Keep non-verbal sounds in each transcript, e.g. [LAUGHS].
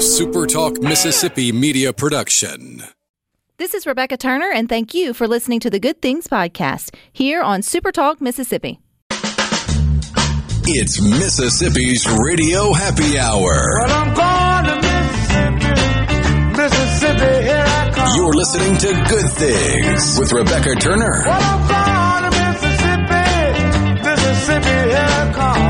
a SuperTalk Mississippi media production. This is Rebecca Turner, and thank you for listening to the Good Things Podcast here on SuperTalk Mississippi. It's Mississippi's Radio Happy Hour. Well, I'm going to Mississippi, Mississippi, here I come. You're listening to Good Things with Rebecca Turner.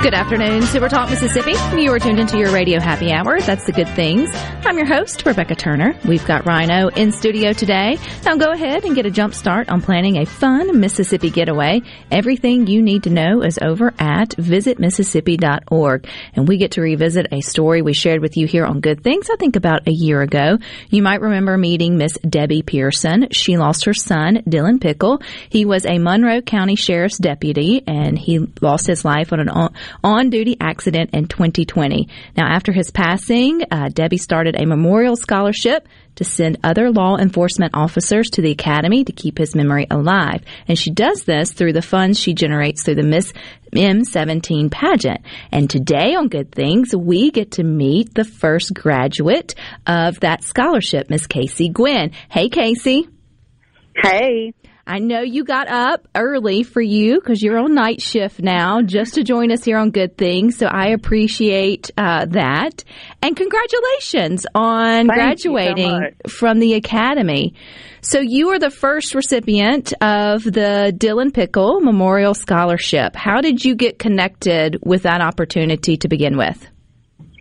Good afternoon, Super Talk Mississippi. You are tuned into your radio happy hour. That's the good things. I'm your host, Rebecca Turner. We've got Rhino in studio today. Now go ahead and get a jump start on planning a fun Mississippi getaway. Everything you need to know is over at visitmississippi.org. And we get to revisit a story we shared with you here on Good Things, I think about a year ago. You might remember meeting Miss Debbie Pearson. She lost her son, Dylan Pickle. He was a Monroe County Sheriff's deputy and he lost his life on an on duty accident in 2020. Now, after his passing, uh, Debbie started a memorial scholarship to send other law enforcement officers to the academy to keep his memory alive. And she does this through the funds she generates through the Miss M17 pageant. And today on Good Things, we get to meet the first graduate of that scholarship, Miss Casey Gwynn. Hey, Casey. Hey. I know you got up early for you because you're on night shift now just to join us here on Good Things. So I appreciate uh, that. And congratulations on Thank graduating so from the Academy. So you are the first recipient of the Dylan Pickle Memorial Scholarship. How did you get connected with that opportunity to begin with?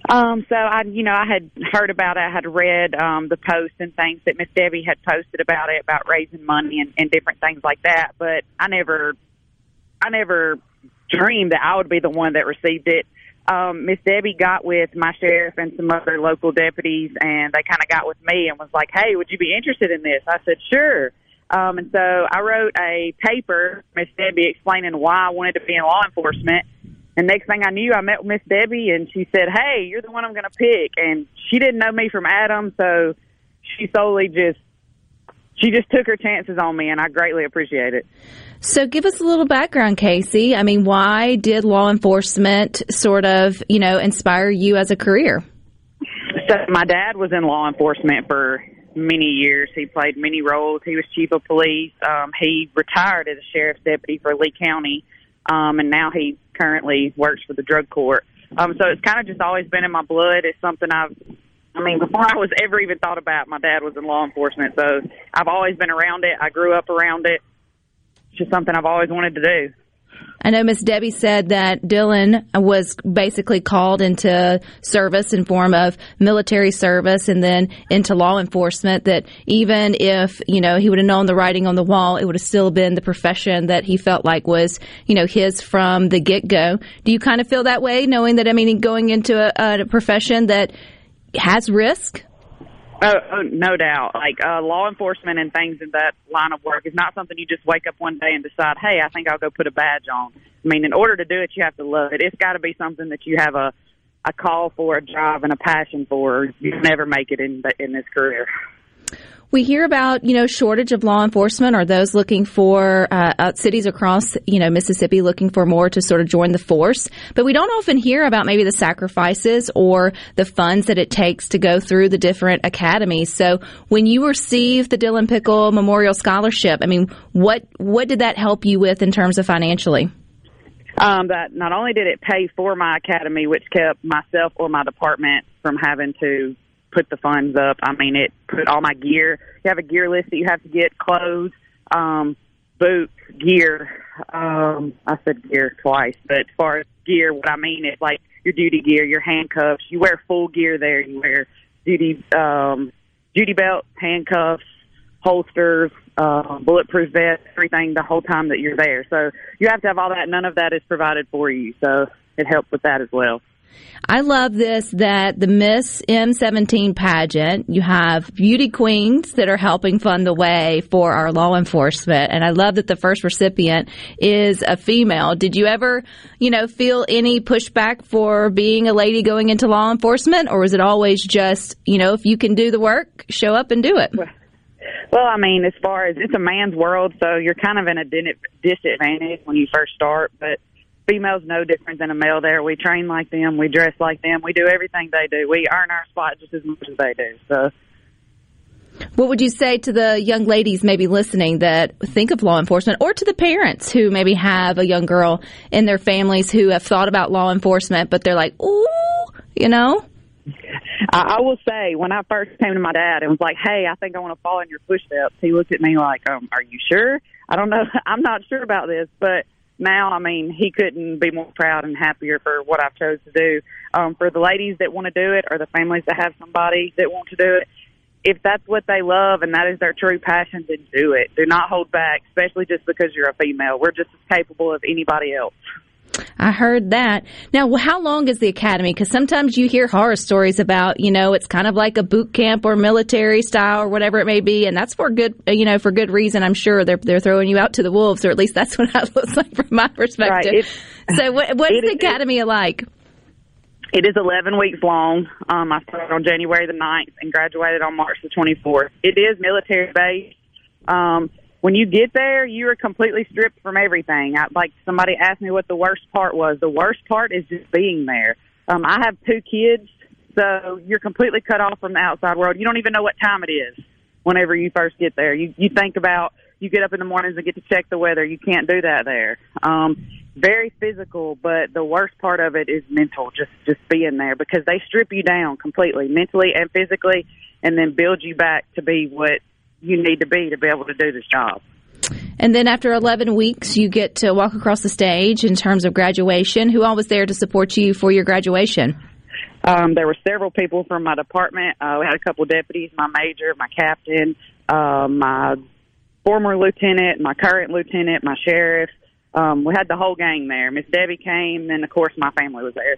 Um, so I, you know, I had heard about it. I had read um, the posts and things that Miss Debbie had posted about it, about raising money and, and different things like that. But I never, I never dreamed that I would be the one that received it. Um, Miss Debbie got with my sheriff and some other local deputies, and they kind of got with me and was like, "Hey, would you be interested in this?" I said, "Sure." Um, and so I wrote a paper, Miss Debbie, explaining why I wanted to be in law enforcement. And next thing I knew, I met with Miss Debbie, and she said, "Hey, you're the one I'm going to pick." And she didn't know me from Adam, so she solely just she just took her chances on me, and I greatly appreciate it. So give us a little background, Casey. I mean, why did law enforcement sort of, you know, inspire you as a career? So my dad was in law enforcement for many years. He played many roles. He was chief of police. Um, he retired as a sheriff's deputy for Lee County, um, and now he currently works for the drug court. Um, so it's kind of just always been in my blood. It's something I've, I mean, before I was ever even thought about, my dad was in law enforcement. So I've always been around it. I grew up around it. It's just something I've always wanted to do. I know Miss Debbie said that Dylan was basically called into service in form of military service and then into law enforcement that even if, you know, he would have known the writing on the wall, it would have still been the profession that he felt like was, you know, his from the get-go. Do you kind of feel that way knowing that, I mean, going into a, a profession that has risk? Oh, oh, no doubt. Like uh, law enforcement and things in that line of work is not something you just wake up one day and decide, hey, I think I'll go put a badge on. I mean, in order to do it, you have to love it. It's got to be something that you have a a call for, a drive, and a passion for. You never make it in in this career. We hear about, you know, shortage of law enforcement or those looking for uh, uh, cities across, you know, Mississippi looking for more to sort of join the force. But we don't often hear about maybe the sacrifices or the funds that it takes to go through the different academies. So when you received the Dylan Pickle Memorial Scholarship, I mean, what what did that help you with in terms of financially? Um, that not only did it pay for my academy, which kept myself or my department from having to put the funds up. I mean, it put all my gear. You have a gear list that you have to get clothes, um, boots, gear. Um, I said gear twice, but as far as gear, what I mean is like your duty gear, your handcuffs. You wear full gear there. You wear duty um, duty belt, handcuffs, holsters, uh, bulletproof vest, everything the whole time that you're there. So you have to have all that. None of that is provided for you. So it helped with that as well. I love this that the Miss M17 pageant, you have beauty queens that are helping fund the way for our law enforcement. And I love that the first recipient is a female. Did you ever, you know, feel any pushback for being a lady going into law enforcement? Or was it always just, you know, if you can do the work, show up and do it? Well, I mean, as far as it's a man's world, so you're kind of in a disadvantage when you first start, but females no different than a male there. We train like them, we dress like them, we do everything they do. We earn our spot just as much as they do. So what would you say to the young ladies maybe listening that think of law enforcement or to the parents who maybe have a young girl in their families who have thought about law enforcement but they're like, "Ooh, you know?" I, I will say, when I first came to my dad and was like, "Hey, I think I want to follow in your footsteps," he looked at me like, um, "Are you sure?" I don't know. [LAUGHS] I'm not sure about this, but now, I mean, he couldn't be more proud and happier for what I've chose to do. Um, for the ladies that want to do it, or the families that have somebody that want to do it, if that's what they love and that is their true passion, then do it. Do not hold back, especially just because you're a female. We're just as capable of anybody else. I heard that. Now, how long is the academy? Because sometimes you hear horror stories about, you know, it's kind of like a boot camp or military style or whatever it may be, and that's for good, you know, for good reason. I'm sure they're they're throwing you out to the wolves, or at least that's [LAUGHS] what it looks like from my perspective. Right. so, what what is [LAUGHS] the academy like? It is 11 weeks long. Um, I started on January the 9th and graduated on March the 24th. It is military based. Um, when you get there, you are completely stripped from everything. I, like somebody asked me what the worst part was. The worst part is just being there. Um, I have two kids, so you're completely cut off from the outside world. You don't even know what time it is whenever you first get there. You you think about you get up in the mornings and get to check the weather. You can't do that there. Um, very physical, but the worst part of it is mental. Just just being there because they strip you down completely, mentally and physically, and then build you back to be what you need to be to be able to do this job. And then after 11 weeks, you get to walk across the stage in terms of graduation. Who all was there to support you for your graduation? Um, there were several people from my department. Uh, we had a couple of deputies, my major, my captain, uh, my former lieutenant, my current lieutenant, my sheriff. Um, we had the whole gang there. Miss Debbie came, and of course my family was there.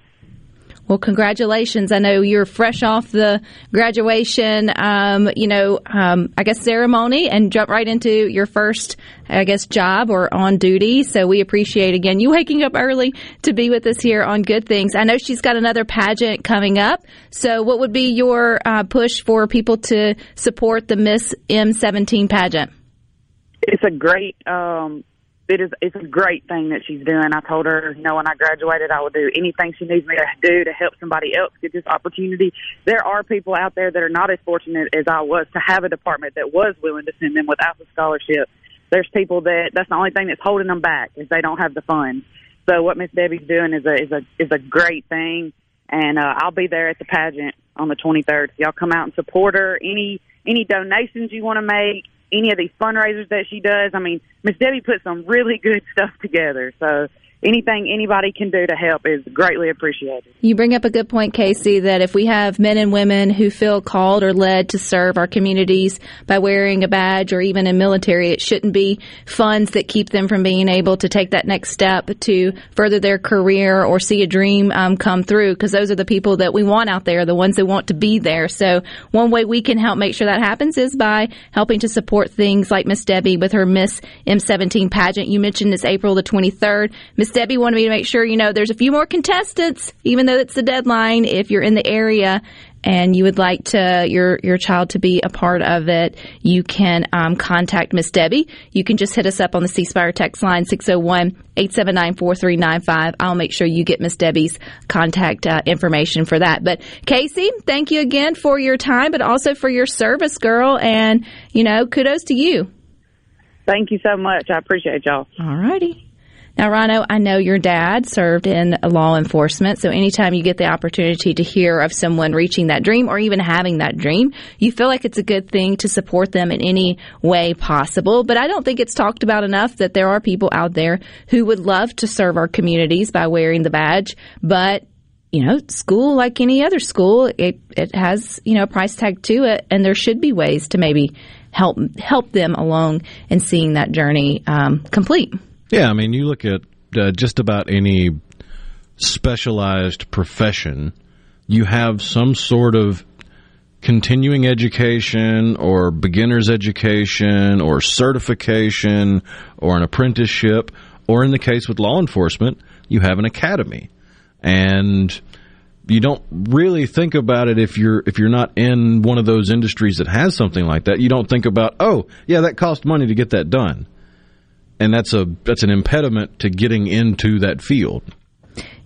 Well, congratulations. I know you're fresh off the graduation, um, you know, um, I guess ceremony and jump right into your first, I guess, job or on duty. So we appreciate again you waking up early to be with us here on Good Things. I know she's got another pageant coming up. So what would be your uh, push for people to support the Miss M17 pageant? It's a great um, it is it's a great thing that she's doing. I told her, you know, when I graduated, I would do anything she needs me to do to help somebody else get this opportunity. There are people out there that are not as fortunate as I was to have a department that was willing to send them without the scholarship. There's people that that's the only thing that's holding them back is they don't have the funds. So what Miss Debbie's doing is a is a is a great thing, and uh, I'll be there at the pageant on the 23rd. Y'all come out and support her. Any any donations you want to make, any of these fundraisers that she does. I mean, Miss Debbie put some really good stuff together. So anything anybody can do to help is greatly appreciated. You bring up a good point, Casey, that if we have men and women who feel called or led to serve our communities by wearing a badge or even in military, it shouldn't be funds that keep them from being able to take that next step to further their career or see a dream um, come through because those are the people that we want out there, the ones that want to be there. So one way we can help make sure that happens is by helping to support things like Miss Debbie with her Miss M17 pageant. You mentioned it's April the 23rd. Miss Miss Debbie wanted me to make sure you know there's a few more contestants, even though it's the deadline. If you're in the area and you would like to your your child to be a part of it, you can um, contact Miss Debbie. You can just hit us up on the C Spire text line 601-879-4395. I'll make sure you get Miss Debbie's contact uh, information for that. But Casey, thank you again for your time, but also for your service, girl. And you know, kudos to you. Thank you so much. I appreciate y'all. All righty. Now, Rhino, I know your dad served in law enforcement, so anytime you get the opportunity to hear of someone reaching that dream or even having that dream, you feel like it's a good thing to support them in any way possible. But I don't think it's talked about enough that there are people out there who would love to serve our communities by wearing the badge, but you know, school like any other school, it it has you know a price tag to it, and there should be ways to maybe help help them along in seeing that journey um, complete. Yeah, I mean, you look at uh, just about any specialized profession, you have some sort of continuing education or beginner's education or certification or an apprenticeship, or in the case with law enforcement, you have an academy. And you don't really think about it if you're if you're not in one of those industries that has something like that. You don't think about, oh, yeah, that cost money to get that done. And that's a that's an impediment to getting into that field.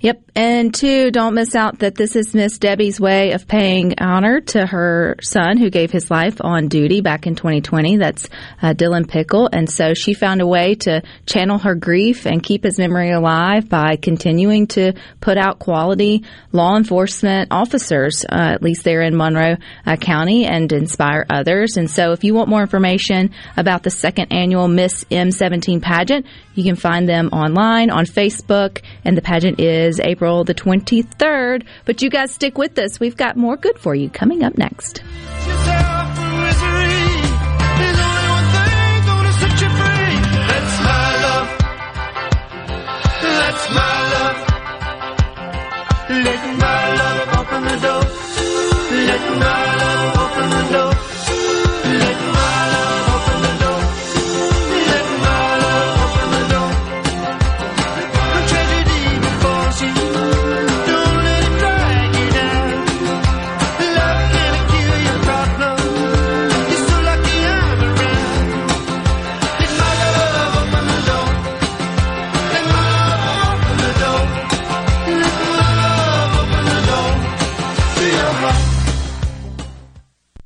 Yep. And two, don't miss out that this is Miss Debbie's way of paying honor to her son who gave his life on duty back in 2020. That's uh, Dylan Pickle. And so she found a way to channel her grief and keep his memory alive by continuing to put out quality law enforcement officers, uh, at least there in Monroe uh, County, and inspire others. And so if you want more information about the second annual Miss M17 pageant, you can find them online on Facebook. And the pageant is April the 23rd. But you guys stick with us. We've got more good for you coming up next. Let my love open the door. Let my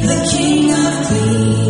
This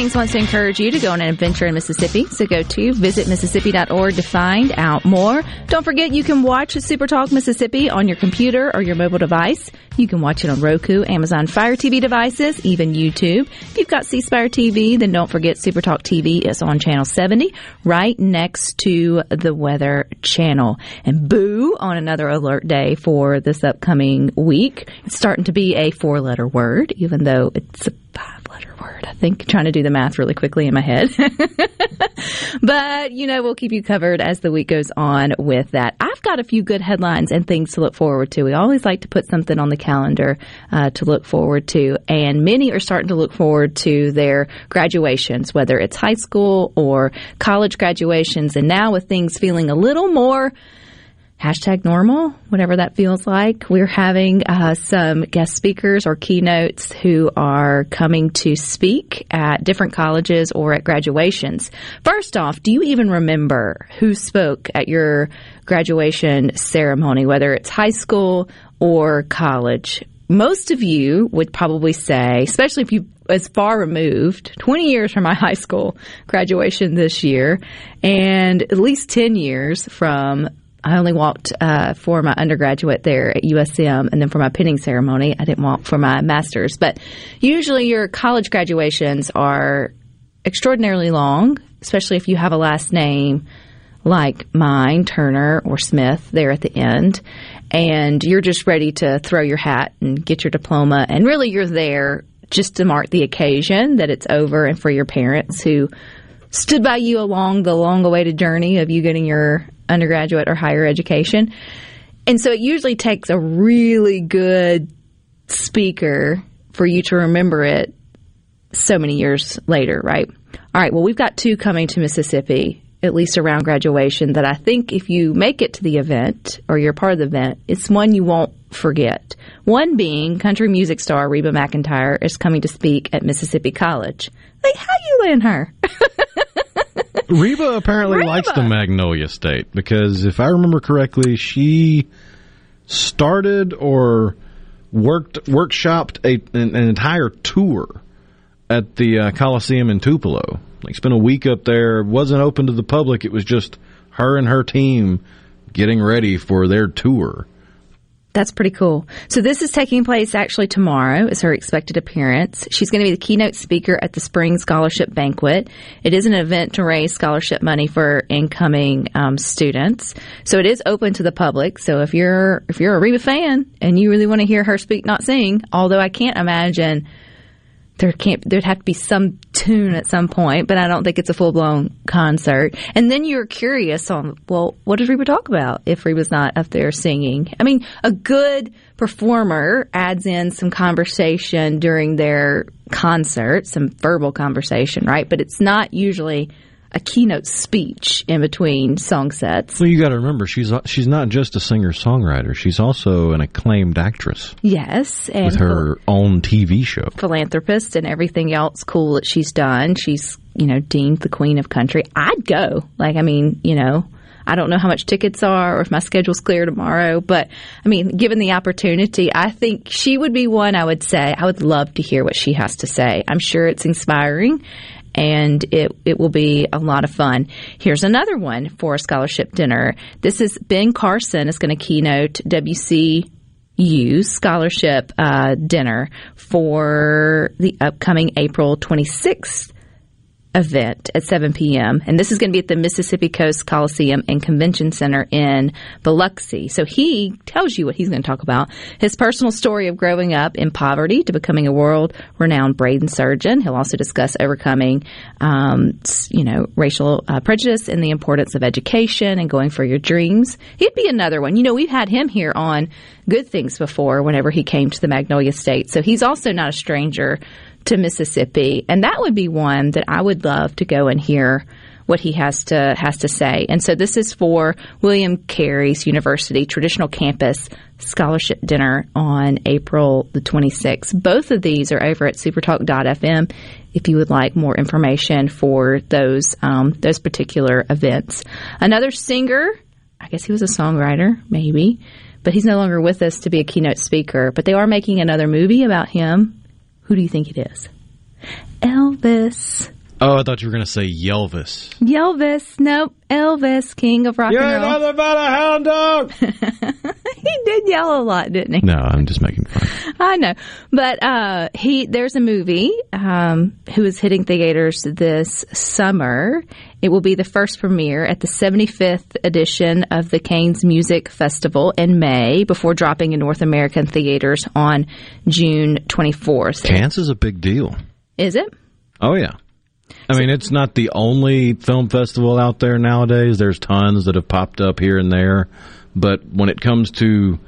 Good Things wants to encourage you to go on an adventure in Mississippi. So go to visitmississippi.org to find out more. Don't forget you can watch Super Talk Mississippi on your computer or your mobile device. You can watch it on Roku, Amazon Fire TV devices, even YouTube. If you've got C Spire TV, then don't forget Super Talk TV is on channel 70, right next to the weather channel. And boo on another alert day for this upcoming week. It's starting to be a four letter word, even though it's a five letter word. I think trying to do the math really quickly in my head. [LAUGHS] but, you know, we'll keep you covered as the week goes on with that. I've got a few good headlines and things to look forward to. We always like to put something on the calendar uh, to look forward to, and many are starting to look forward to their graduations, whether it's high school or college graduations. And now with things feeling a little more hashtag normal, whatever that feels like. We're having uh, some guest speakers or keynotes who are coming to speak at different colleges or at graduations. First off, do you even remember who spoke at your graduation ceremony, whether it's high school or college? Most of you would probably say, especially if you as far removed, 20 years from my high school graduation this year, and at least 10 years from I only walked uh, for my undergraduate there at USM, and then for my pinning ceremony, I didn't walk for my master's. But usually, your college graduations are extraordinarily long, especially if you have a last name like mine, Turner or Smith, there at the end, and you're just ready to throw your hat and get your diploma, and really you're there just to mark the occasion that it's over, and for your parents who stood by you along the long awaited journey of you getting your undergraduate or higher education. And so it usually takes a really good speaker for you to remember it so many years later, right? All right, well, we've got two coming to Mississippi, at least around graduation, that I think if you make it to the event or you're part of the event, it's one you won't forget. One being country music star Reba McEntire is coming to speak at Mississippi College. Like, how you land her? [LAUGHS] Reba apparently Reba. likes the Magnolia State because if I remember correctly, she started or worked workshopped a, an, an entire tour at the uh, Coliseum in Tupelo. Like spent a week up there. wasn't open to the public. It was just her and her team getting ready for their tour. That's pretty cool. So this is taking place actually tomorrow is her expected appearance. She's going to be the keynote speaker at the Spring Scholarship Banquet. It is an event to raise scholarship money for incoming um, students. So it is open to the public. So if you're if you're a Reba fan and you really want to hear her speak, not sing, although I can't imagine there can't there'd have to be some tune at some point, but I don't think it's a full blown concert. And then you're curious on well, what does Reba talk about if Reba's not up there singing? I mean, a good performer adds in some conversation during their concert, some verbal conversation, right? But it's not usually a keynote speech in between song sets. Well, you got to remember she's she's not just a singer songwriter. She's also an acclaimed actress Yes, and with her own TV show. philanthropist and everything else cool that she's done. She's, you know, deemed the queen of country. I'd go. Like, I mean, you know, I don't know how much tickets are or if my schedule's clear tomorrow, but I mean, given the opportunity, I think she would be one I would say I would love to hear what she has to say. I'm sure it's inspiring and it it will be a lot of fun. Here's another one for a scholarship dinner. This is Ben Carson is going to keynote WC scholarship uh, dinner for the upcoming April 26th event at 7 p.m. And this is going to be at the Mississippi Coast Coliseum and Convention Center in Biloxi. So he tells you what he's going to talk about. His personal story of growing up in poverty to becoming a world renowned brain surgeon. He'll also discuss overcoming, um, you know, racial uh, prejudice and the importance of education and going for your dreams. He'd be another one. You know, we've had him here on Good Things before whenever he came to the Magnolia State. So he's also not a stranger to Mississippi. And that would be one that I would love to go and hear what he has to has to say. And so this is for William Carey's University Traditional Campus Scholarship Dinner on April the 26th. Both of these are over at supertalk.fm if you would like more information for those um, those particular events. Another singer, I guess he was a songwriter, maybe, but he's no longer with us to be a keynote speaker. But they are making another movie about him. Who do you think it is? Elvis. Oh, I thought you were going to say Yelvis. Elvis. Nope. Elvis, king of rock You're and roll. nothing but a hound dog. [LAUGHS] he did yell a lot, didn't he? No, I'm just making fun. I know, but uh, he there's a movie um, who is hitting theaters this summer. It will be the first premiere at the 75th edition of the Cannes Music Festival in May, before dropping in North American theaters on June 24th. Cannes is a big deal. Is it? Oh yeah. I mean, it's not the only film festival out there nowadays. There's tons that have popped up here and there, but when it comes to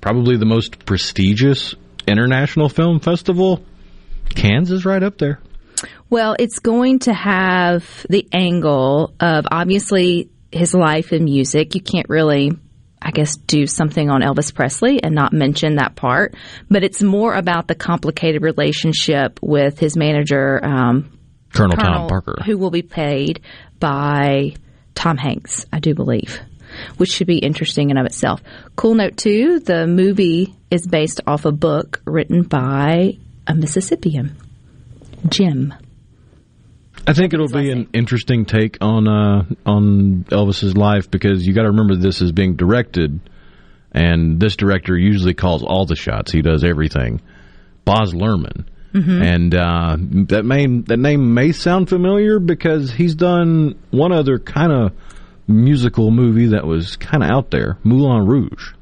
probably the most prestigious international film festival, Cannes is right up there. Well, it's going to have the angle of obviously his life and music. You can't really, I guess, do something on Elvis Presley and not mention that part. But it's more about the complicated relationship with his manager, um, Colonel, Tom Parker. who will be played by Tom Hanks, I do believe, which should be interesting in of itself. Cool note too: the movie is based off a book written by a Mississippian, Jim. I think it'll be an interesting take on uh, on Elvis's life because you got to remember this is being directed, and this director usually calls all the shots. He does everything. Baz Luhrmann, Mhm. and uh, that may that name may sound familiar because he's done one other kind of musical movie that was kind of out there, Moulin Rouge.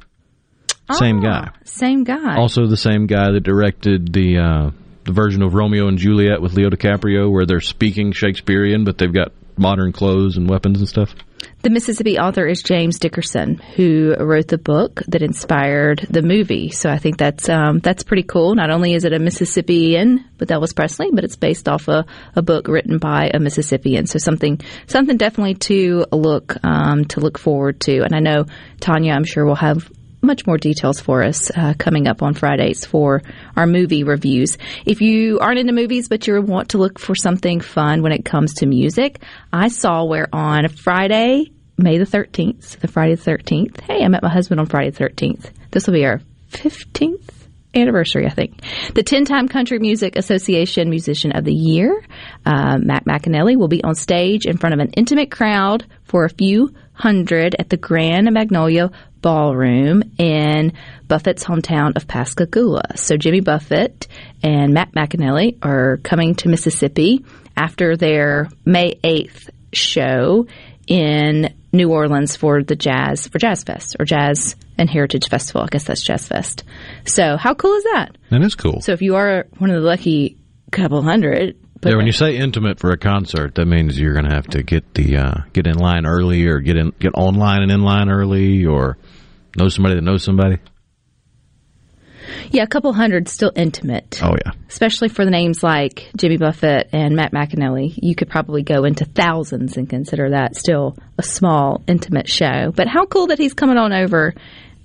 Same guy. Same guy. Also, the same guy that directed the uh, the version of Romeo and Juliet with Leo DiCaprio, where they're speaking Shakespearean, but they've got modern clothes and weapons and stuff. The Mississippi author is James Dickerson, who wrote the book that inspired the movie. So I think that's um, that's pretty cool. Not only is it a Mississippian with Elvis Presley, but it's based off a, a book written by a Mississippian. So something something definitely to look um, to look forward to. And I know Tanya, I'm sure will have much more details for us uh, coming up on Fridays for our movie reviews. If you aren't into movies but you want to look for something fun when it comes to music, I saw where on Friday, May the 13th, the Friday the 13th, hey, I met my husband on Friday the 13th. This will be our 15th anniversary, I think. The 10 time Country Music Association Musician of the Year, uh, Mac McAnally, will be on stage in front of an intimate crowd for a few hundred at the Grand Magnolia Ballroom in Buffett's hometown of Pascagoula. So Jimmy Buffett and Matt McAnally are coming to Mississippi after their May 8th show in New Orleans for the Jazz for Jazz Fest or Jazz and Heritage Festival. I guess that's Jazz Fest. So how cool is that? That is cool. So if you are one of the lucky couple hundred, yeah, when you say intimate for a concert, that means you're going to have to get the uh, get in line early, or get in get online and in line early, or know somebody that knows somebody. yeah, a couple hundred still intimate. Oh yeah, especially for the names like Jimmy Buffett and Matt McAnally. You could probably go into thousands and consider that still a small, intimate show. But how cool that he's coming on over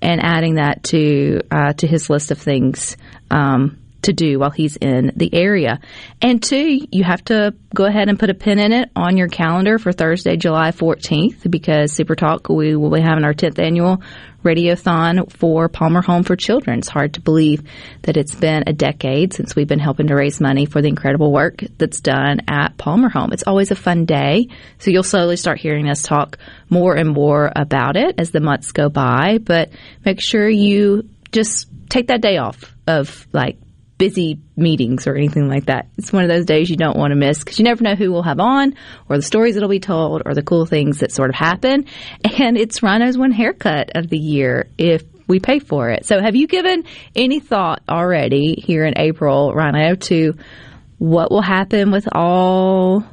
and adding that to uh, to his list of things um, to do while he's in the area. And two, you have to go ahead and put a pin in it on your calendar for Thursday, July 14th, because Super Talk, we will be having our 10th annual radiothon for Palmer Home for Children. It's hard to believe that it's been a decade since we've been helping to raise money for the incredible work that's done at Palmer Home. It's always a fun day, so you'll slowly start hearing us talk more and more about it as the months go by, but make sure you just take that day off of like busy meetings or anything like that. It's one of those days you don't want to miss because you never know who we'll have on or the stories that'll be told or the cool things that sort of happen. [LAUGHS] And it's Rhino's one haircut of the year if we pay for it. So have you given any thought already here in April, Rhino, to what will happen with all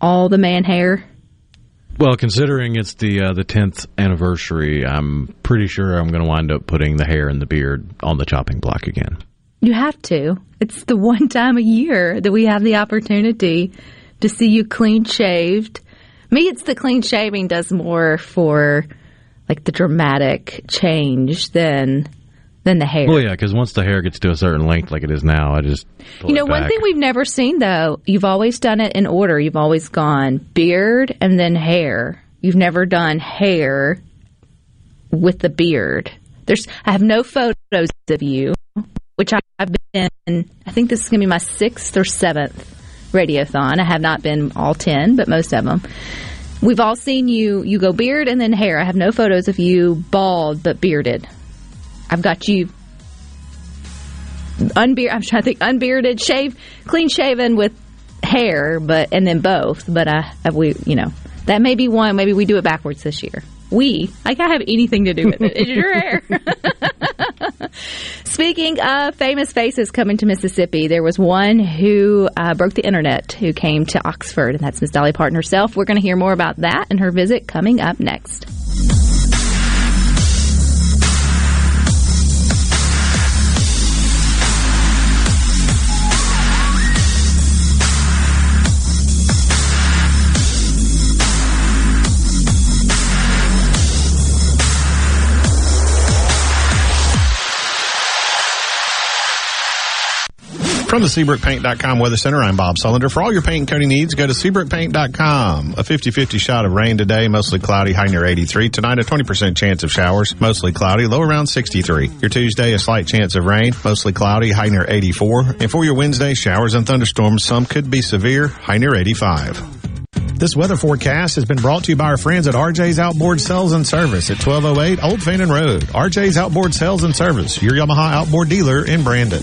all the man hair? Well, considering it's the uh, the tenth anniversary, I'm pretty sure I'm going to wind up putting the hair and the beard on the chopping block again. You have to. It's the one time a year that we have the opportunity to see you clean shaved, Me, it's the clean shaving does more for like the dramatic change than than the hair. Well, yeah, because once the hair gets to a certain length, like it is now, I just You know, one thing we've never seen though, you've always done it in order. You've always gone beard and then hair. You've never done hair with the beard. There's, I have no photos of you, which I've been, I think this is going to be my sixth or seventh radiothon. I have not been all 10, but most of them. We've all seen you, you go beard and then hair. I have no photos of you bald but bearded. I've got you unbeard. I'm trying to think unbearded, shave, clean shaven with hair, but and then both. But I we, you know, that may be one. Maybe we do it backwards this year. We, like I have anything to do with it. It's your hair. [LAUGHS] Speaking of famous faces coming to Mississippi, there was one who uh, broke the internet who came to Oxford, and that's Miss Dolly Parton herself. We're going to hear more about that and her visit coming up next. From the SeabrookPaint.com Weather Center, I'm Bob Sullender. For all your paint and coating needs, go to SeabrookPaint.com. A 50-50 shot of rain today, mostly cloudy, high near 83. Tonight, a 20% chance of showers, mostly cloudy, low around 63. Your Tuesday, a slight chance of rain, mostly cloudy, high near 84. And for your Wednesday, showers and thunderstorms, some could be severe, high near 85. This weather forecast has been brought to you by our friends at RJ's Outboard Sales and Service at 1208 Old Fannin Road. RJ's Outboard Sales and Service, your Yamaha outboard dealer in Brandon.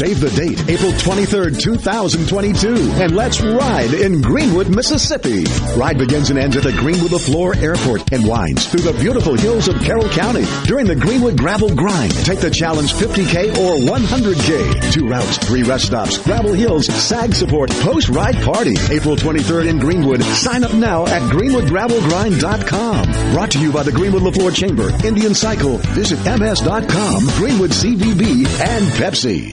Save the date, April 23rd, 2022, and let's ride in Greenwood, Mississippi. Ride begins and ends at the Greenwood Leflore Airport and winds through the beautiful hills of Carroll County. During the Greenwood Gravel Grind, take the challenge 50K or 100K. Two routes, three rest stops, Gravel Hills, SAG support, post-ride party. April 23rd in Greenwood. Sign up now at greenwoodgravelgrind.com. Brought to you by the Greenwood Leflore Chamber, Indian Cycle, visit ms.com, Greenwood CVB, and Pepsi.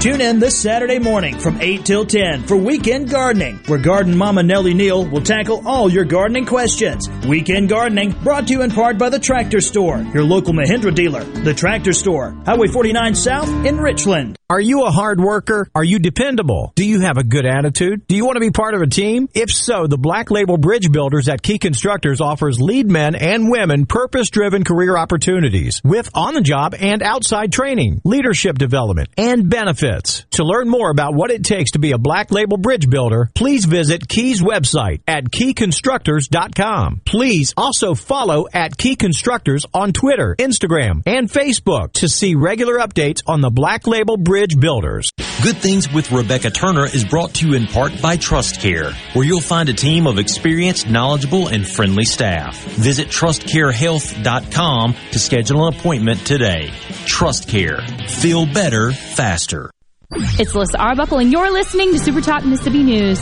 Tune in this Saturday morning from 8 till 10 for Weekend Gardening, where Garden Mama Nellie Neal will tackle all your gardening questions. Weekend Gardening brought to you in part by the Tractor Store, your local Mahindra dealer. The Tractor Store, Highway 49 South in Richland. Are you a hard worker? Are you dependable? Do you have a good attitude? Do you want to be part of a team? If so, the Black Label Bridge Builders at Key Constructors offers lead men and women purpose-driven career opportunities with on-the-job and outside training, leadership development, and benefits. To learn more about what it takes to be a Black Label Bridge Builder, please visit Key's website at keyconstructors.com. Please also follow at Key Constructors on Twitter, Instagram, and Facebook to see regular updates on the Black Label Bridge Builders. Good Things with Rebecca Turner is brought to you in part by Trust Care, where you'll find a team of experienced, knowledgeable, and friendly staff. Visit trustcarehealth.com to schedule an appointment today. Trust Care. Feel better, faster. It's Alyssa Arbuckle, and you're listening to Super Talk Mississippi News.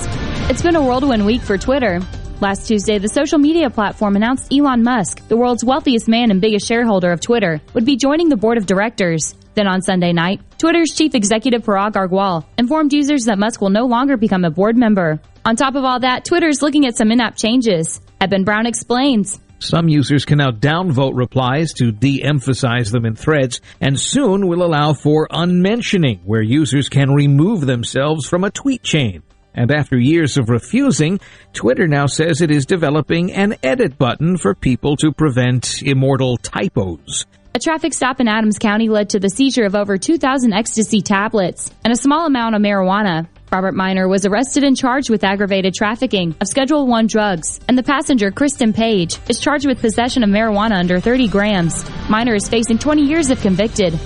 It's been a whirlwind week for Twitter. Last Tuesday, the social media platform announced Elon Musk, the world's wealthiest man and biggest shareholder of Twitter, would be joining the board of directors. Then on Sunday night, Twitter's chief executive Parag Agrawal informed users that Musk will no longer become a board member. On top of all that, Twitter is looking at some in-app changes. Eben Brown explains. Some users can now downvote replies to de-emphasize them in threads, and soon will allow for unmentioning, where users can remove themselves from a tweet chain. And after years of refusing, Twitter now says it is developing an edit button for people to prevent immortal typos. A traffic stop in Adams County led to the seizure of over 2,000 ecstasy tablets and a small amount of marijuana. Robert Miner was arrested and charged with aggravated trafficking of Schedule 1 drugs, and the passenger, Kristen Page, is charged with possession of marijuana under 30 grams. Miner is facing 20 years if convicted.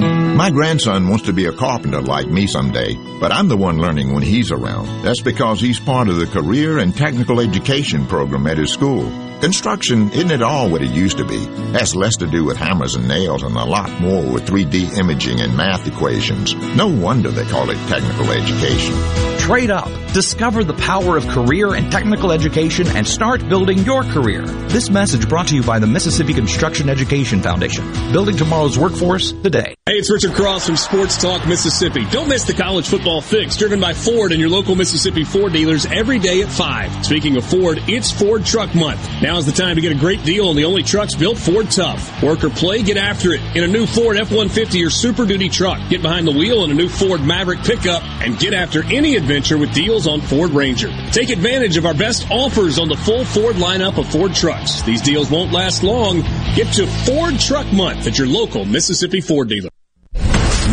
My grandson wants to be a carpenter like me someday, but I'm the one learning when he's around. That's because he's part of the career and technical education program at his school. Construction isn't at all what it used to be. Has less to do with hammers and nails and a lot more with 3D imaging and math equations. No wonder they call it technical education. Trade up. Discover the power of career and technical education and start building your career. This message brought to you by the Mississippi Construction Education Foundation. Building tomorrow's workforce today. Hey, it's Richard Cross from Sports Talk Mississippi. Don't miss the college football fix driven by Ford and your local Mississippi Ford dealers every day at 5. Speaking of Ford, it's Ford Truck Month. Now is the time to get a great deal on the only trucks built Ford tough. Work or play, get after it in a new Ford F-150 or Super Duty truck. Get behind the wheel in a new Ford Maverick pickup and get after any adventure with deals on Ford Ranger. Take advantage of our best offers on the full Ford lineup of Ford trucks. These deals won't last long. Get to Ford Truck Month at your local Mississippi Ford dealer.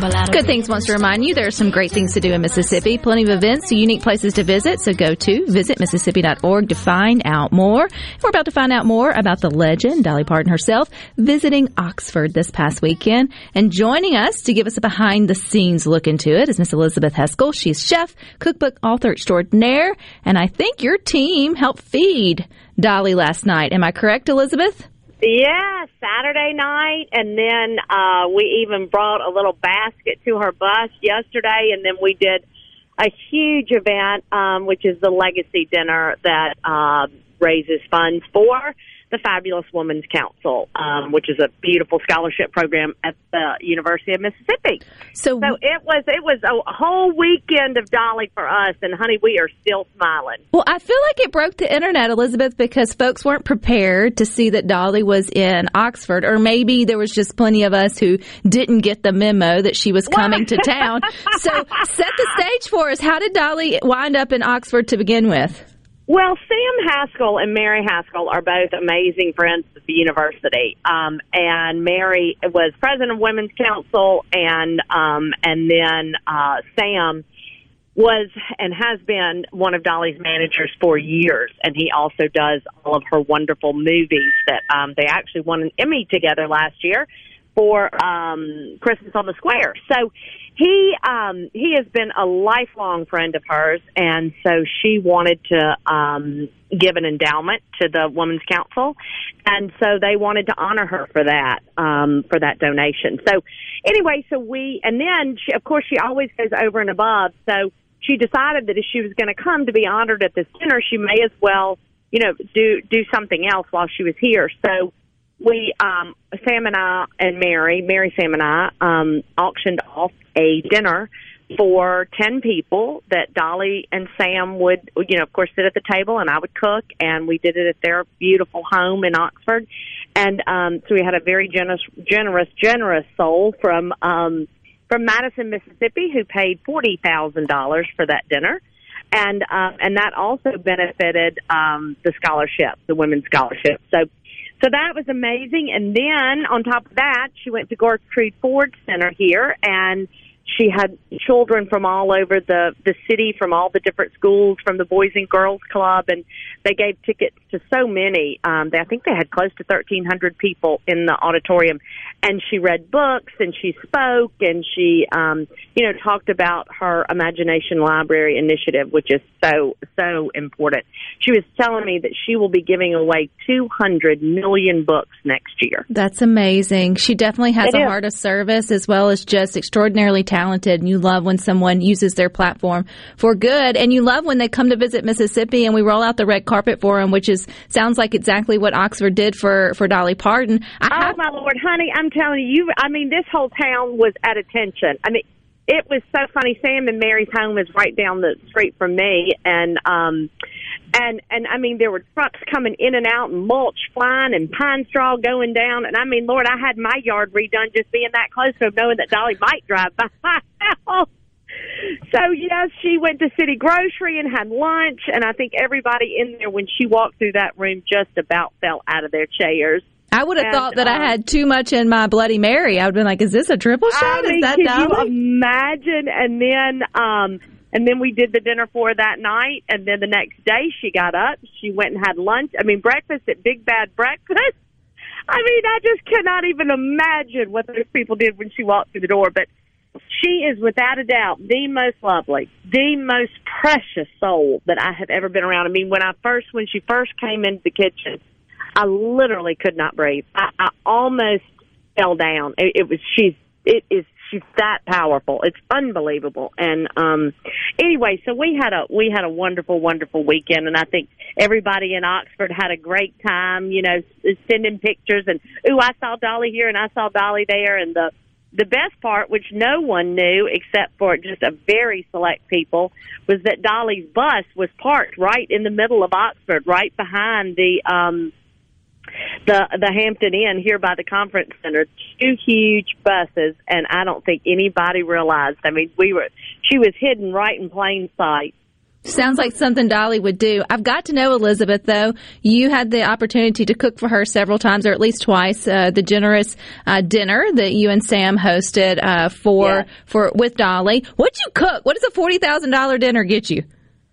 Good Things wants to remind you there are some great things to do in Mississippi. Plenty of events, unique places to visit. So go to visitmississippi.org to find out more. We're about to find out more about the legend, Dolly Parton herself, visiting Oxford this past weekend. And joining us to give us a behind the scenes look into it is Miss Elizabeth Heiskell. She's chef, cookbook author extraordinaire, and I think your team helped feed Dolly last night. Am I correct, Elizabeth? Yeah, Saturday night, and then uh, we even brought a little basket to her bus yesterday, and then we did a huge event, um, which is the legacy dinner that uh, raises funds for the Fabulous Women's Council, um, which is a beautiful scholarship program at the University of Mississippi. So, so it was it was a whole weekend of Dolly for us, and honey, we are still smiling. Well, I feel like it broke the internet, Elizabeth, because folks weren't prepared to see that Dolly was in Oxford, or maybe there was just plenty of us who didn't get the memo that she was coming to town. [LAUGHS] So, set the stage for us. How did Dolly wind up in Oxford to begin with? Well, Sam Haskell and Mary Haskell are both amazing friends at the university. Um, and Mary was president of Women's Council, and um, and then uh, Sam was and has been one of Dolly's managers for years, and he also does all of her wonderful movies that um, they actually won an Emmy together last year for um, Christmas on the Square. So he um he has been a lifelong friend of hers and so she wanted to um give an endowment to the women's council and so they wanted to honor her for that um for that donation. So anyway so we and then she of course she always goes over and above. So she decided that if she was going to come to be honored at this dinner she may as well you know do do something else while she was here. So we um Sam and I and Mary, Mary Sam and I um auctioned off a dinner for 10 people that Dolly and Sam would, you know, of course, sit at the table and I would cook and we did it at their beautiful home in Oxford. And, um, so we had a very generous, generous, generous soul from, um, from Madison, Mississippi who paid $40,000 for that dinner. And, um, and that also benefited, um, the scholarship, the women's scholarship. So, so that was amazing. And then on top of that, she went to Gertrude Ford Center here and she had children from all over the the city, from all the different schools, from the Boys and Girls Club, and they gave tickets to so many. Um, they, I think they had close to thirteen hundred people in the auditorium, and she read books and she spoke and she, um, you know, talked about her Imagination Library initiative, which is so so important. She was telling me that she will be giving away two hundred million books next year. That's amazing. She definitely has It a is. heart of service as well as just extraordinarily talented. And you love when someone uses their platform for good. And you love when they come to visit Mississippi and we roll out the red carpet for them, which is sounds like exactly what Oxford did for for Dolly Parton. I oh my lord, honey, I'm telling you, you I mean this whole town was at attention. I mean it was so funny. Sam and Mary's home is right down the street from me and um and and I mean there were trucks coming in and out and mulch flying and pine straw going down and I mean Lord I had my yard redone just being that close to him knowing that Dolly might drive by. [LAUGHS] So yes, she went to City Grocery and had lunch, and I think everybody in there when she walked through that room just about fell out of their chairs. I would have And, thought that I um, had too much in my Bloody Mary. I would have been like, "Is this a triple shot? I mean, is that can Dolly?" you imagine? And then, um, and then we did the dinner for her that night, and then the next day she got up, she went and had lunch. I mean, breakfast at Big Bad Breakfast. [LAUGHS] I mean, I just cannot even imagine what those people did when she walked through the door. But she is without a doubt the most lovely, the most precious soul that I have ever been around. I mean, when I first, when she first came into the kitchen, I literally could not breathe. I, I almost fell down. It, it was she's it is she's that powerful. It's unbelievable. And um anyway, so we had a we had a wonderful wonderful weekend and I think everybody in Oxford had a great time, you know, sending pictures and ooh, I saw Dolly here and I saw Dolly there and the the best part, which no one knew except for just a very select people, was that Dolly's bus was parked right in the middle of Oxford, right behind the um the the Hampton Inn here by the conference center. Two huge buses, and I don't think anybody realized. I mean, we were she was hidden right in plain sight. Sounds like something Dolly would do. I've got to know Elizabeth though. You had the opportunity to cook for her several times, or at least twice. Uh, the generous uh, dinner that you and Sam hosted uh, for for with Dolly. What'd you cook? What does a forty thousand dollar dinner get you?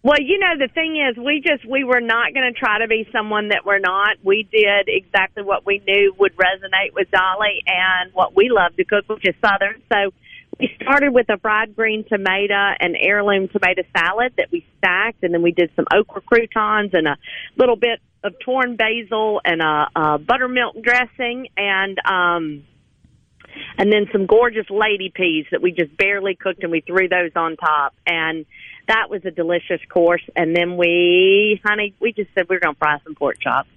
Well, you know, the thing is, we just we were not going to try to be someone that we're not. We did exactly what we knew would resonate with Dolly and what we love to cook, which is Southern. So we started with a fried green tomato and heirloom tomato salad that we stacked, and then we did some okra croutons and a little bit of torn basil and a, a buttermilk dressing, and um, and then some gorgeous lady peas that we just barely cooked, and we threw those on top, and that was a delicious course. And then we, honey, we just said we were going to fry some pork chops.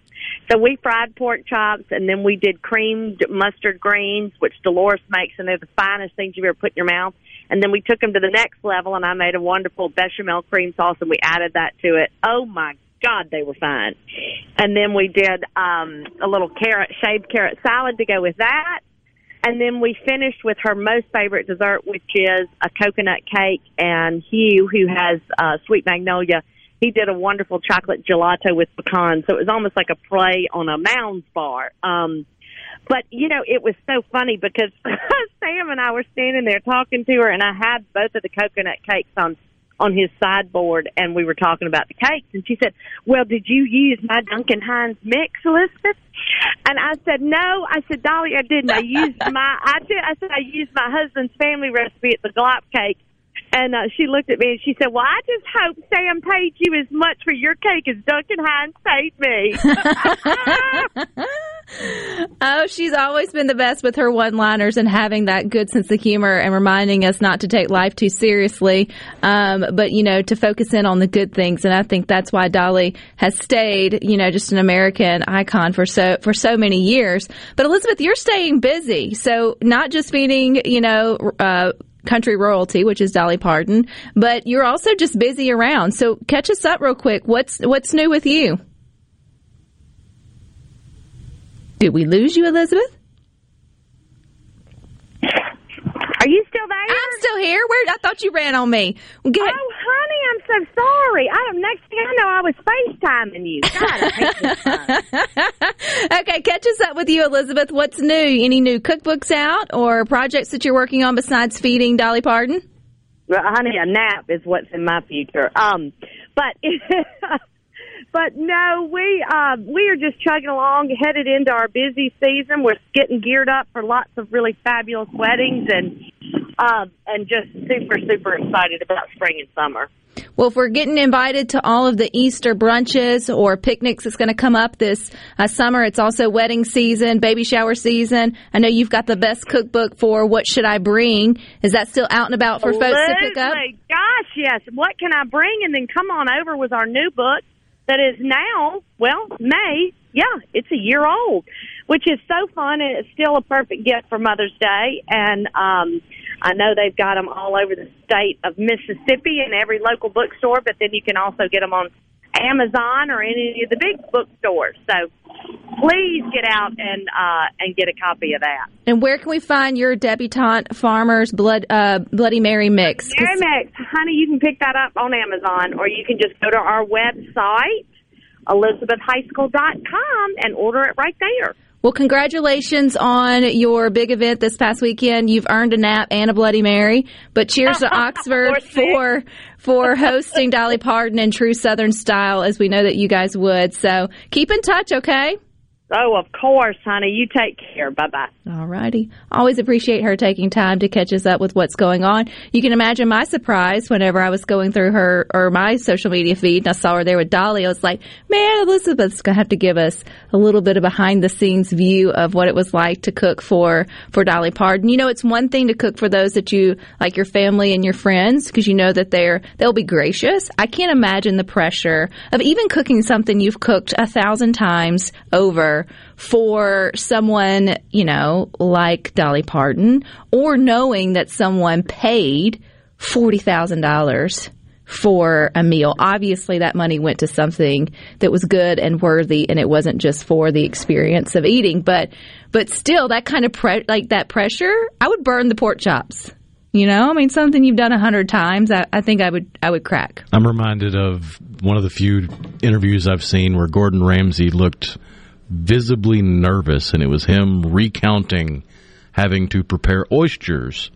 So we fried pork chops, and then we did creamed mustard greens, which Dolores makes, and they're the finest things you've ever put in your mouth. And then we took them to the next level, and I made a wonderful bechamel cream sauce, and we added that to it. Oh my God, they were fine. And then we did um, a little carrot, shaved carrot salad to go with that. And then we finished with her most favorite dessert, which is a coconut cake. And Hugh, who has uh, Sweet Magnolia, he did a wonderful chocolate gelato with pecans. So it was almost like a play on a Mounds bar. Um, but you know, it was so funny because [LAUGHS] Sam and I were standing there talking to her, and I had both of the coconut cakes on on his sideboard, and we were talking about the cakes. And she said, "Well, did you use my Duncan Hines mix, Elizabeth?" And I said, "No." I said, "Dolly, I didn't. I used [LAUGHS] my I did. I said I used my husband's family recipe at the glop cake." And uh, she looked at me and she said, "Well, I just hope Sam paid you as much for your cake as Duncan Hines paid me." [LAUGHS] Oh, she's always been the best with her one liners and having that good sense of humor and reminding us not to take life too seriously, um, but, you know, to focus in on the good things. And I think that's why Dolly has stayed, you know, just an American icon for so, for so many years. But Elizabeth, you're staying busy. So not just feeding, you know, uh, country royalty, which is Dolly Parton, but you're also just busy around. So catch us up real quick. What's, what's new with you? Did we lose you, Elizabeth? Are you still there? I'm still here. Where I thought you ran on me. Well, get, oh, honey, I'm so sorry. I don't. Next thing I know, I was FaceTiming you. God, [LAUGHS] okay, catch us up with you, Elizabeth. What's new? Any new cookbooks out or projects that you're working on besides feeding Dolly Parton? Well, honey, a nap is what's in my future. Um, but [LAUGHS] but no, we uh, we are just chugging along, headed into our busy season. We're getting geared up for lots of really fabulous weddings, and uh, and just super super excited about spring and summer. Well, if we're getting invited to all of the Easter brunches or picnics that's going to come up this uh, summer, it's also wedding season, baby shower season. I know you've got the best cookbook for What Should I Bring. Is that still out and about for folks to pick up? Oh my gosh, yes. What can I bring? And then come on over with our new book that is now, well, May. Yeah, it's a year old, which is so fun and it's still a perfect gift for Mother's Day. And, um, I know they've got them all over the state of Mississippi in every local bookstore, but then you can also get them on Amazon or any of the big bookstores. So please get out and uh, and get a copy of that. And where can we find your debutante farmers blood uh, Bloody Mary mix? Mary mix, honey, you can pick that up on Amazon, or you can just go to our website, elizabethheiskell.com, and order it right there. Well, congratulations on your big event this past weekend. You've earned a nap and a Bloody Mary. But cheers to [LAUGHS] Oxford for for [LAUGHS] hosting Dolly Parton in true Southern style, as we know that you guys would. So keep in touch, okay? Oh, of course, honey. You take care. Bye bye. All righty. Always appreciate her taking time to catch us up with what's going on. You can imagine my surprise whenever I was going through her or my social media feed and I saw her there with Dolly. I was like, man, Elizabeth's going to have to give us a little bit of behind the scenes view of what it was like to cook for, for Dolly Parton. You know, it's one thing to cook for those that you, like your family and your friends, because you know that they're, they'll be gracious. I can't imagine the pressure of even cooking something you've cooked a thousand times over for someone, you know, like Dolly Parton, or knowing that someone paid $40,000 for a meal. Obviously, that money went to something that was good and worthy, and it wasn't just for the experience of eating. But, but still, that kind of pre- like that pressure, I would burn the pork chops. You know, I mean, something you've done a hundred times, I, I, think I would, I would crack. I'm reminded of one of the few interviews I've seen where Gordon Ramsay looked visibly nervous, and it was him recounting having to prepare oysters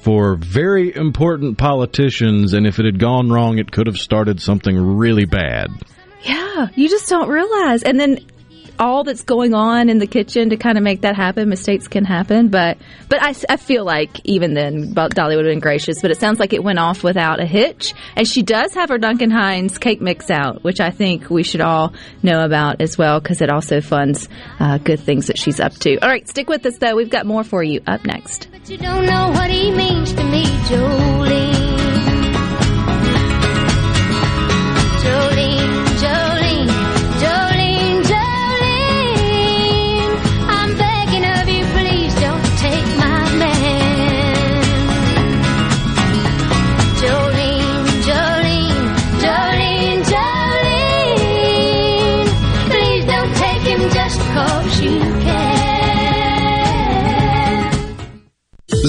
for very important politicians, and if it had gone wrong, it could have started something really bad. Yeah, you just don't realize. And then all that's going on in the kitchen to kind of make that happen. Mistakes can happen, but but I, I feel like even then Dolly would have been gracious. But it sounds like it went off without a hitch, and she does have her Duncan Hines cake mix out, which I think we should all know about as well because it also funds uh, good things that she's up to. All right, stick with us though. We've got more for you up next. But you don't know what he means to me, Jolene. Jolene.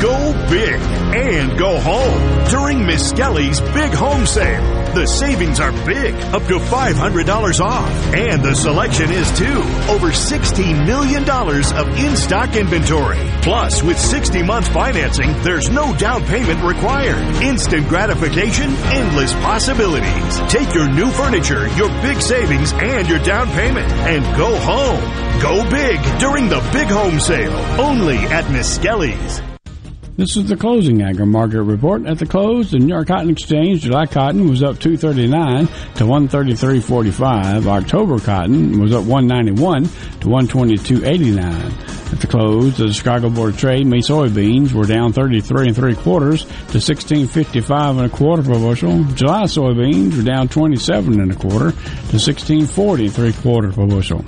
Go big and go home during Miskelly's big home sale. The savings are big, up to $500 off. And the selection is too. Over $16 million of in-stock inventory. Plus, with 60 month financing, there's no down payment required. Instant gratification, endless possibilities. Take your new furniture, your big savings, and your down payment and go home. Go big during the big home sale. Only at Miskelly's. This is the closing agri market report. At the close, the New York Cotton Exchange July cotton was up 239 to 133.45. October cotton was up 191 to 122.89. At the close, the Chicago Board of Trade May soybeans were down 33 and three quarters to 16.55 and a quarter per bushel. July soybeans were down 27 and a quarter to 16.40 and three quarters per bushel.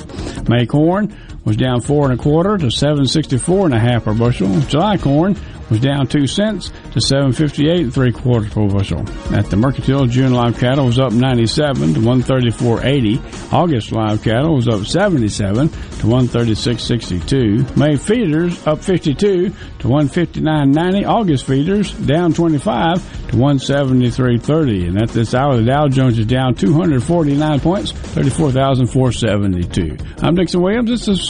May corn was down four and a quarter to 764 and a half per bushel. July corn was down two cents to 758 and three quarters per bushel. At the Mercantile, June live cattle was up 97 to 134.80. August live cattle was up 77 to 136.62. May feeders up 52 to 159.90. August feeders down 25 to 173.30. And at this hour, the Dow Jones is down 249 points, 34,472. I'm Dixon Williams. This is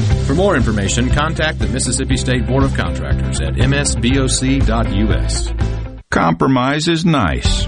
For more information, contact the Mississippi State Board of Contractors at msboc.us. Compromise is nice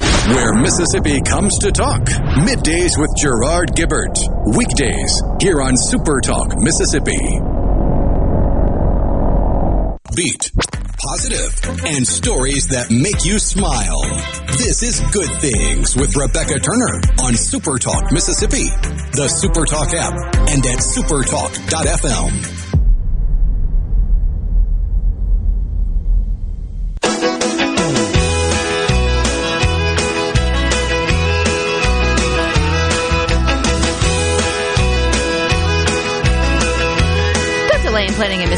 Where Mississippi comes to talk. Middays with Gerard Gibert. Weekdays here on Super Talk Mississippi. Beat, positive, and stories that make you smile. This is Good Things with Rebecca Turner on Super Talk Mississippi, the Super Talk app, and at supertalk.fm.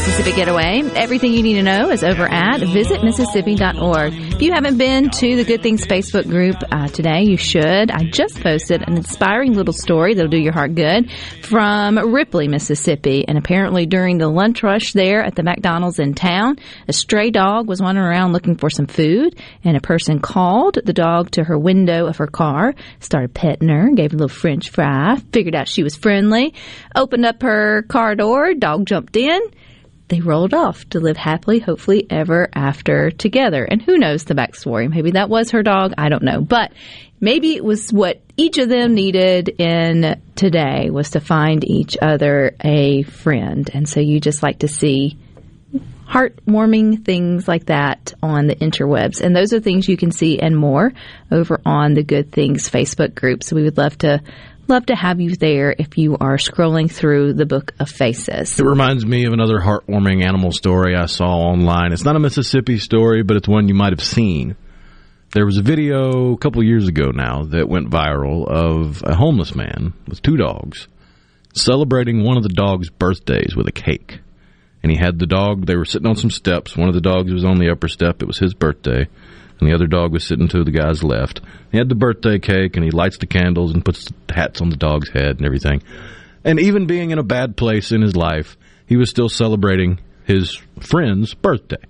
Mississippi getaway. Everything you need to know is over at visitmississippi.org. If you haven't been to the Good Things Facebook group uh, today, you should. I just posted an inspiring little story that'll do your heart good from Ripley, Mississippi. And apparently during the lunch rush there at the McDonald's in town, a stray dog was wandering around looking for some food and a person called the dog to her window of her car, started petting her, gave her a little french fry, figured out she was friendly, opened up her car door, dog jumped in, they rolled off to live happily, hopefully ever after together. And who knows the backstory? Maybe that was her dog. I don't know. But maybe it was what each of them needed in today was to find each other a friend. And so you just like to see heartwarming things like that on the interwebs. And those are things you can see and more over on the Good Things Facebook group. So we would love to love to have you there if you are scrolling through the book of faces. It reminds me of another heartwarming animal story I saw online. It's not a Mississippi story, but it's one you might have seen. There was a video a couple years ago now that went viral of a homeless man with two dogs celebrating one of the dog's birthdays with a cake. And he had the dog, they were sitting on some steps. One of the dogs was on the upper step. It was his birthday and the other dog was sitting to the guy's left. He had the birthday cake, and he lights the candles and puts hats on the dog's head and everything. And even being in a bad place in his life, he was still celebrating his friend's birthday.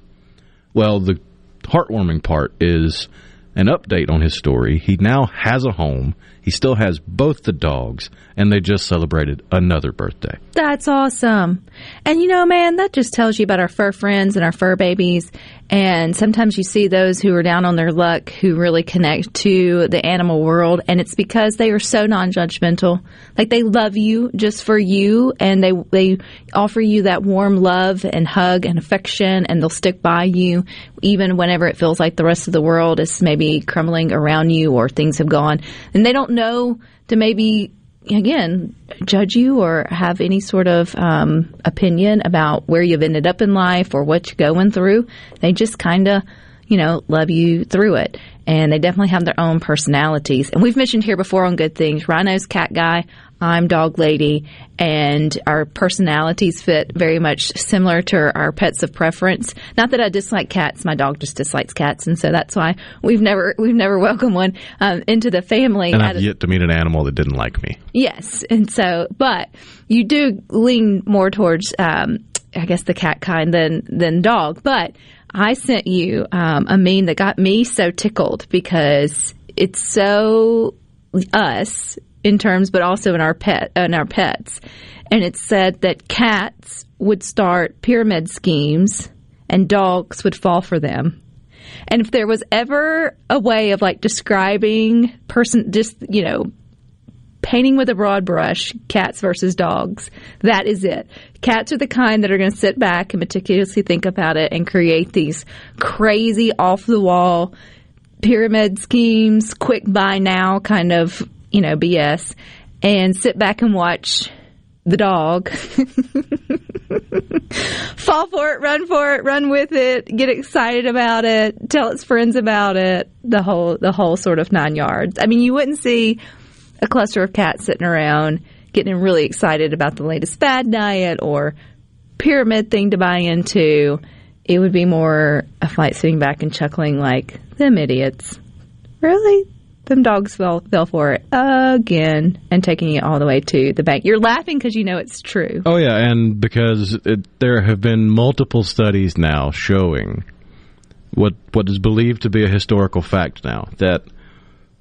Well, the heartwarming part is an update on his story. He now has a home. He still has both the dogs, and they just celebrated another birthday. That's awesome. And you know, man, that just tells you about our fur friends and our fur babies. And sometimes you see those who are down on their luck who really connect to the animal world. And it's because they are so non judgmental. Like they love you just for you and they, they offer you that warm love and hug and affection and they'll stick by you even whenever it feels like the rest of the world is maybe crumbling around you or things have gone. And they don't know to maybe again judge you or have any sort of um, opinion about where you've ended up in life or what you're going through. They just kind of, you know, love you through it. And they definitely have their own personalities. And we've mentioned here before on Good Things, Rhino's cat guy, I'm dog lady, and our personalities fit very much similar to our pets of preference. Not that I dislike cats, my dog just dislikes cats, and so that's why we've never we've never welcomed one um, into the family. And I've yet to meet an animal that didn't like me. Yes, and so, but you do lean more towards, um, I guess, the cat kind than than dog. But I sent you um, a meme that got me so tickled because it's so us in terms, but also in our pet in our pets. And it said that cats would start pyramid schemes and dogs would fall for them. And if there was ever a way of like describing person, just you know, painting with a broad brush, cats versus dogs, that is it. Cats are the kind that are going to sit back and meticulously think about it and create these crazy off the wall pyramid schemes, quick buy now kind of you know, BS and sit back and watch the dog [LAUGHS] fall for it, run for it, run with it, get excited about it, tell its friends about it, the whole the whole sort of nine yards. I mean, you wouldn't see a cluster of cats sitting around getting really excited about the latest fad diet or pyramid thing to buy into. It would be more a flight sitting back and chuckling like them idiots. Really? Them dogs fell fell for it again and taking it all the way to the bank. You're laughing because you know it's true. Oh yeah, and because it, there have been multiple studies now showing what what is believed to be a historical fact now that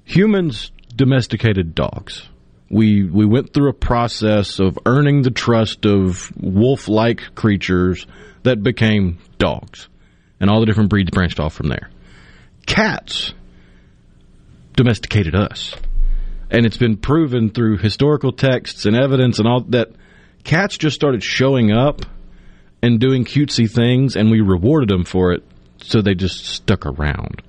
humans domesticated dogs. We we went through a process of earning the trust of wolf-like creatures that became dogs, and all the different breeds branched off from there. Cats domesticated us. And it's been proven through historical texts and evidence and all that cats just started showing up and doing cutesy things, and we rewarded them for it, so they just stuck around.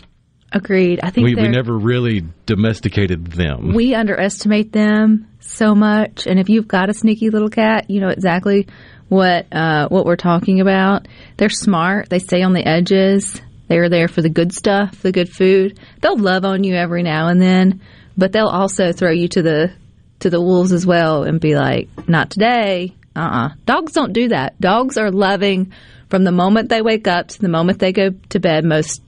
Agreed. I think we, we never really domesticated them. We underestimate them so much, and if you've got a sneaky little cat, you know exactly what uh, what we're talking about. They're smart. They stay on the edges. They're there for the good stuff, the good food. They'll love on you every now and then, but they'll also throw you to the to the wolves as well and be like, "Not today." Uh-uh. Dogs don't do that. Dogs are loving from the moment they wake up to the moment they go to bed. Most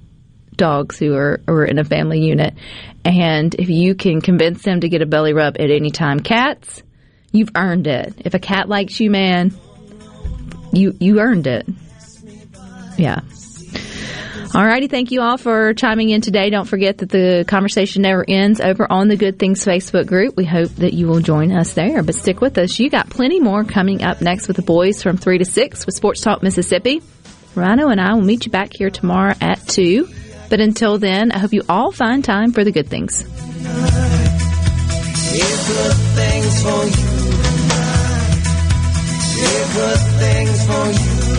dogs who are, are in a family unit, and if you can convince them to get a belly rub at any time, cats, you've earned it. If a cat likes you, man, you you earned it. Yeah. Alrighty, thank you all for chiming in today. Don't forget that the conversation never ends over on the Good Things Facebook group. We hope that you will join us there, but stick with us. You got plenty more coming up next with the boys from 3 to 6 with Sports Talk Mississippi. Rhino and I will meet you back here tomorrow at 2. But until then, I hope you all find time for the good things. good things